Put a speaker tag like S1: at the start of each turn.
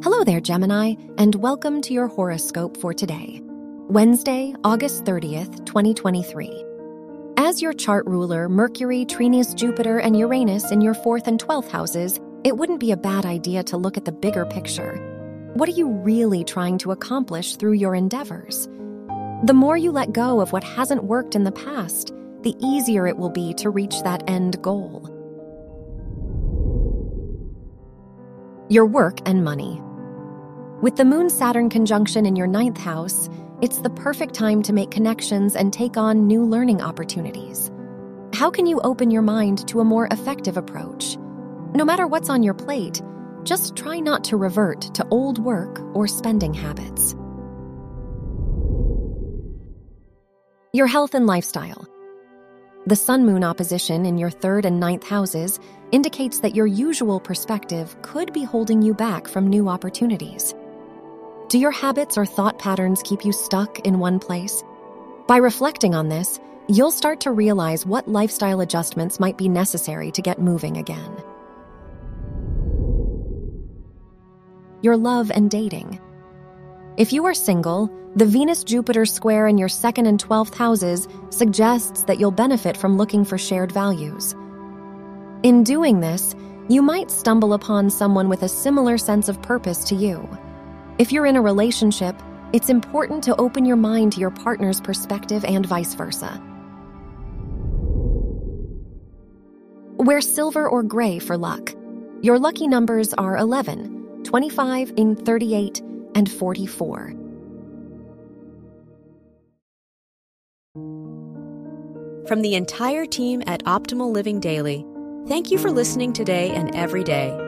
S1: Hello there, Gemini, and welcome to your horoscope for today, Wednesday, August 30th, 2023. As your chart ruler, Mercury trines Jupiter and Uranus in your fourth and 12th houses, it wouldn't be a bad idea to look at the bigger picture. What are you really trying to accomplish through your endeavors? The more you let go of what hasn't worked in the past, the easier it will be to reach that end goal. Your work and money. With the Moon Saturn conjunction in your ninth house, it's the perfect time to make connections and take on new learning opportunities. How can you open your mind to a more effective approach? No matter what's on your plate, just try not to revert to old work or spending habits. Your health and lifestyle. The Sun Moon opposition in your third and ninth houses indicates that your usual perspective could be holding you back from new opportunities. Do your habits or thought patterns keep you stuck in one place? By reflecting on this, you'll start to realize what lifestyle adjustments might be necessary to get moving again. Your love and dating. If you are single, the Venus Jupiter square in your second and 12th houses suggests that you'll benefit from looking for shared values. In doing this, you might stumble upon someone with a similar sense of purpose to you. If you're in a relationship, it's important to open your mind to your partner's perspective and vice versa. Wear silver or gray for luck. Your lucky numbers are 11, 25, and 38, and 44.
S2: From the entire team at Optimal Living Daily, thank you for listening today and every day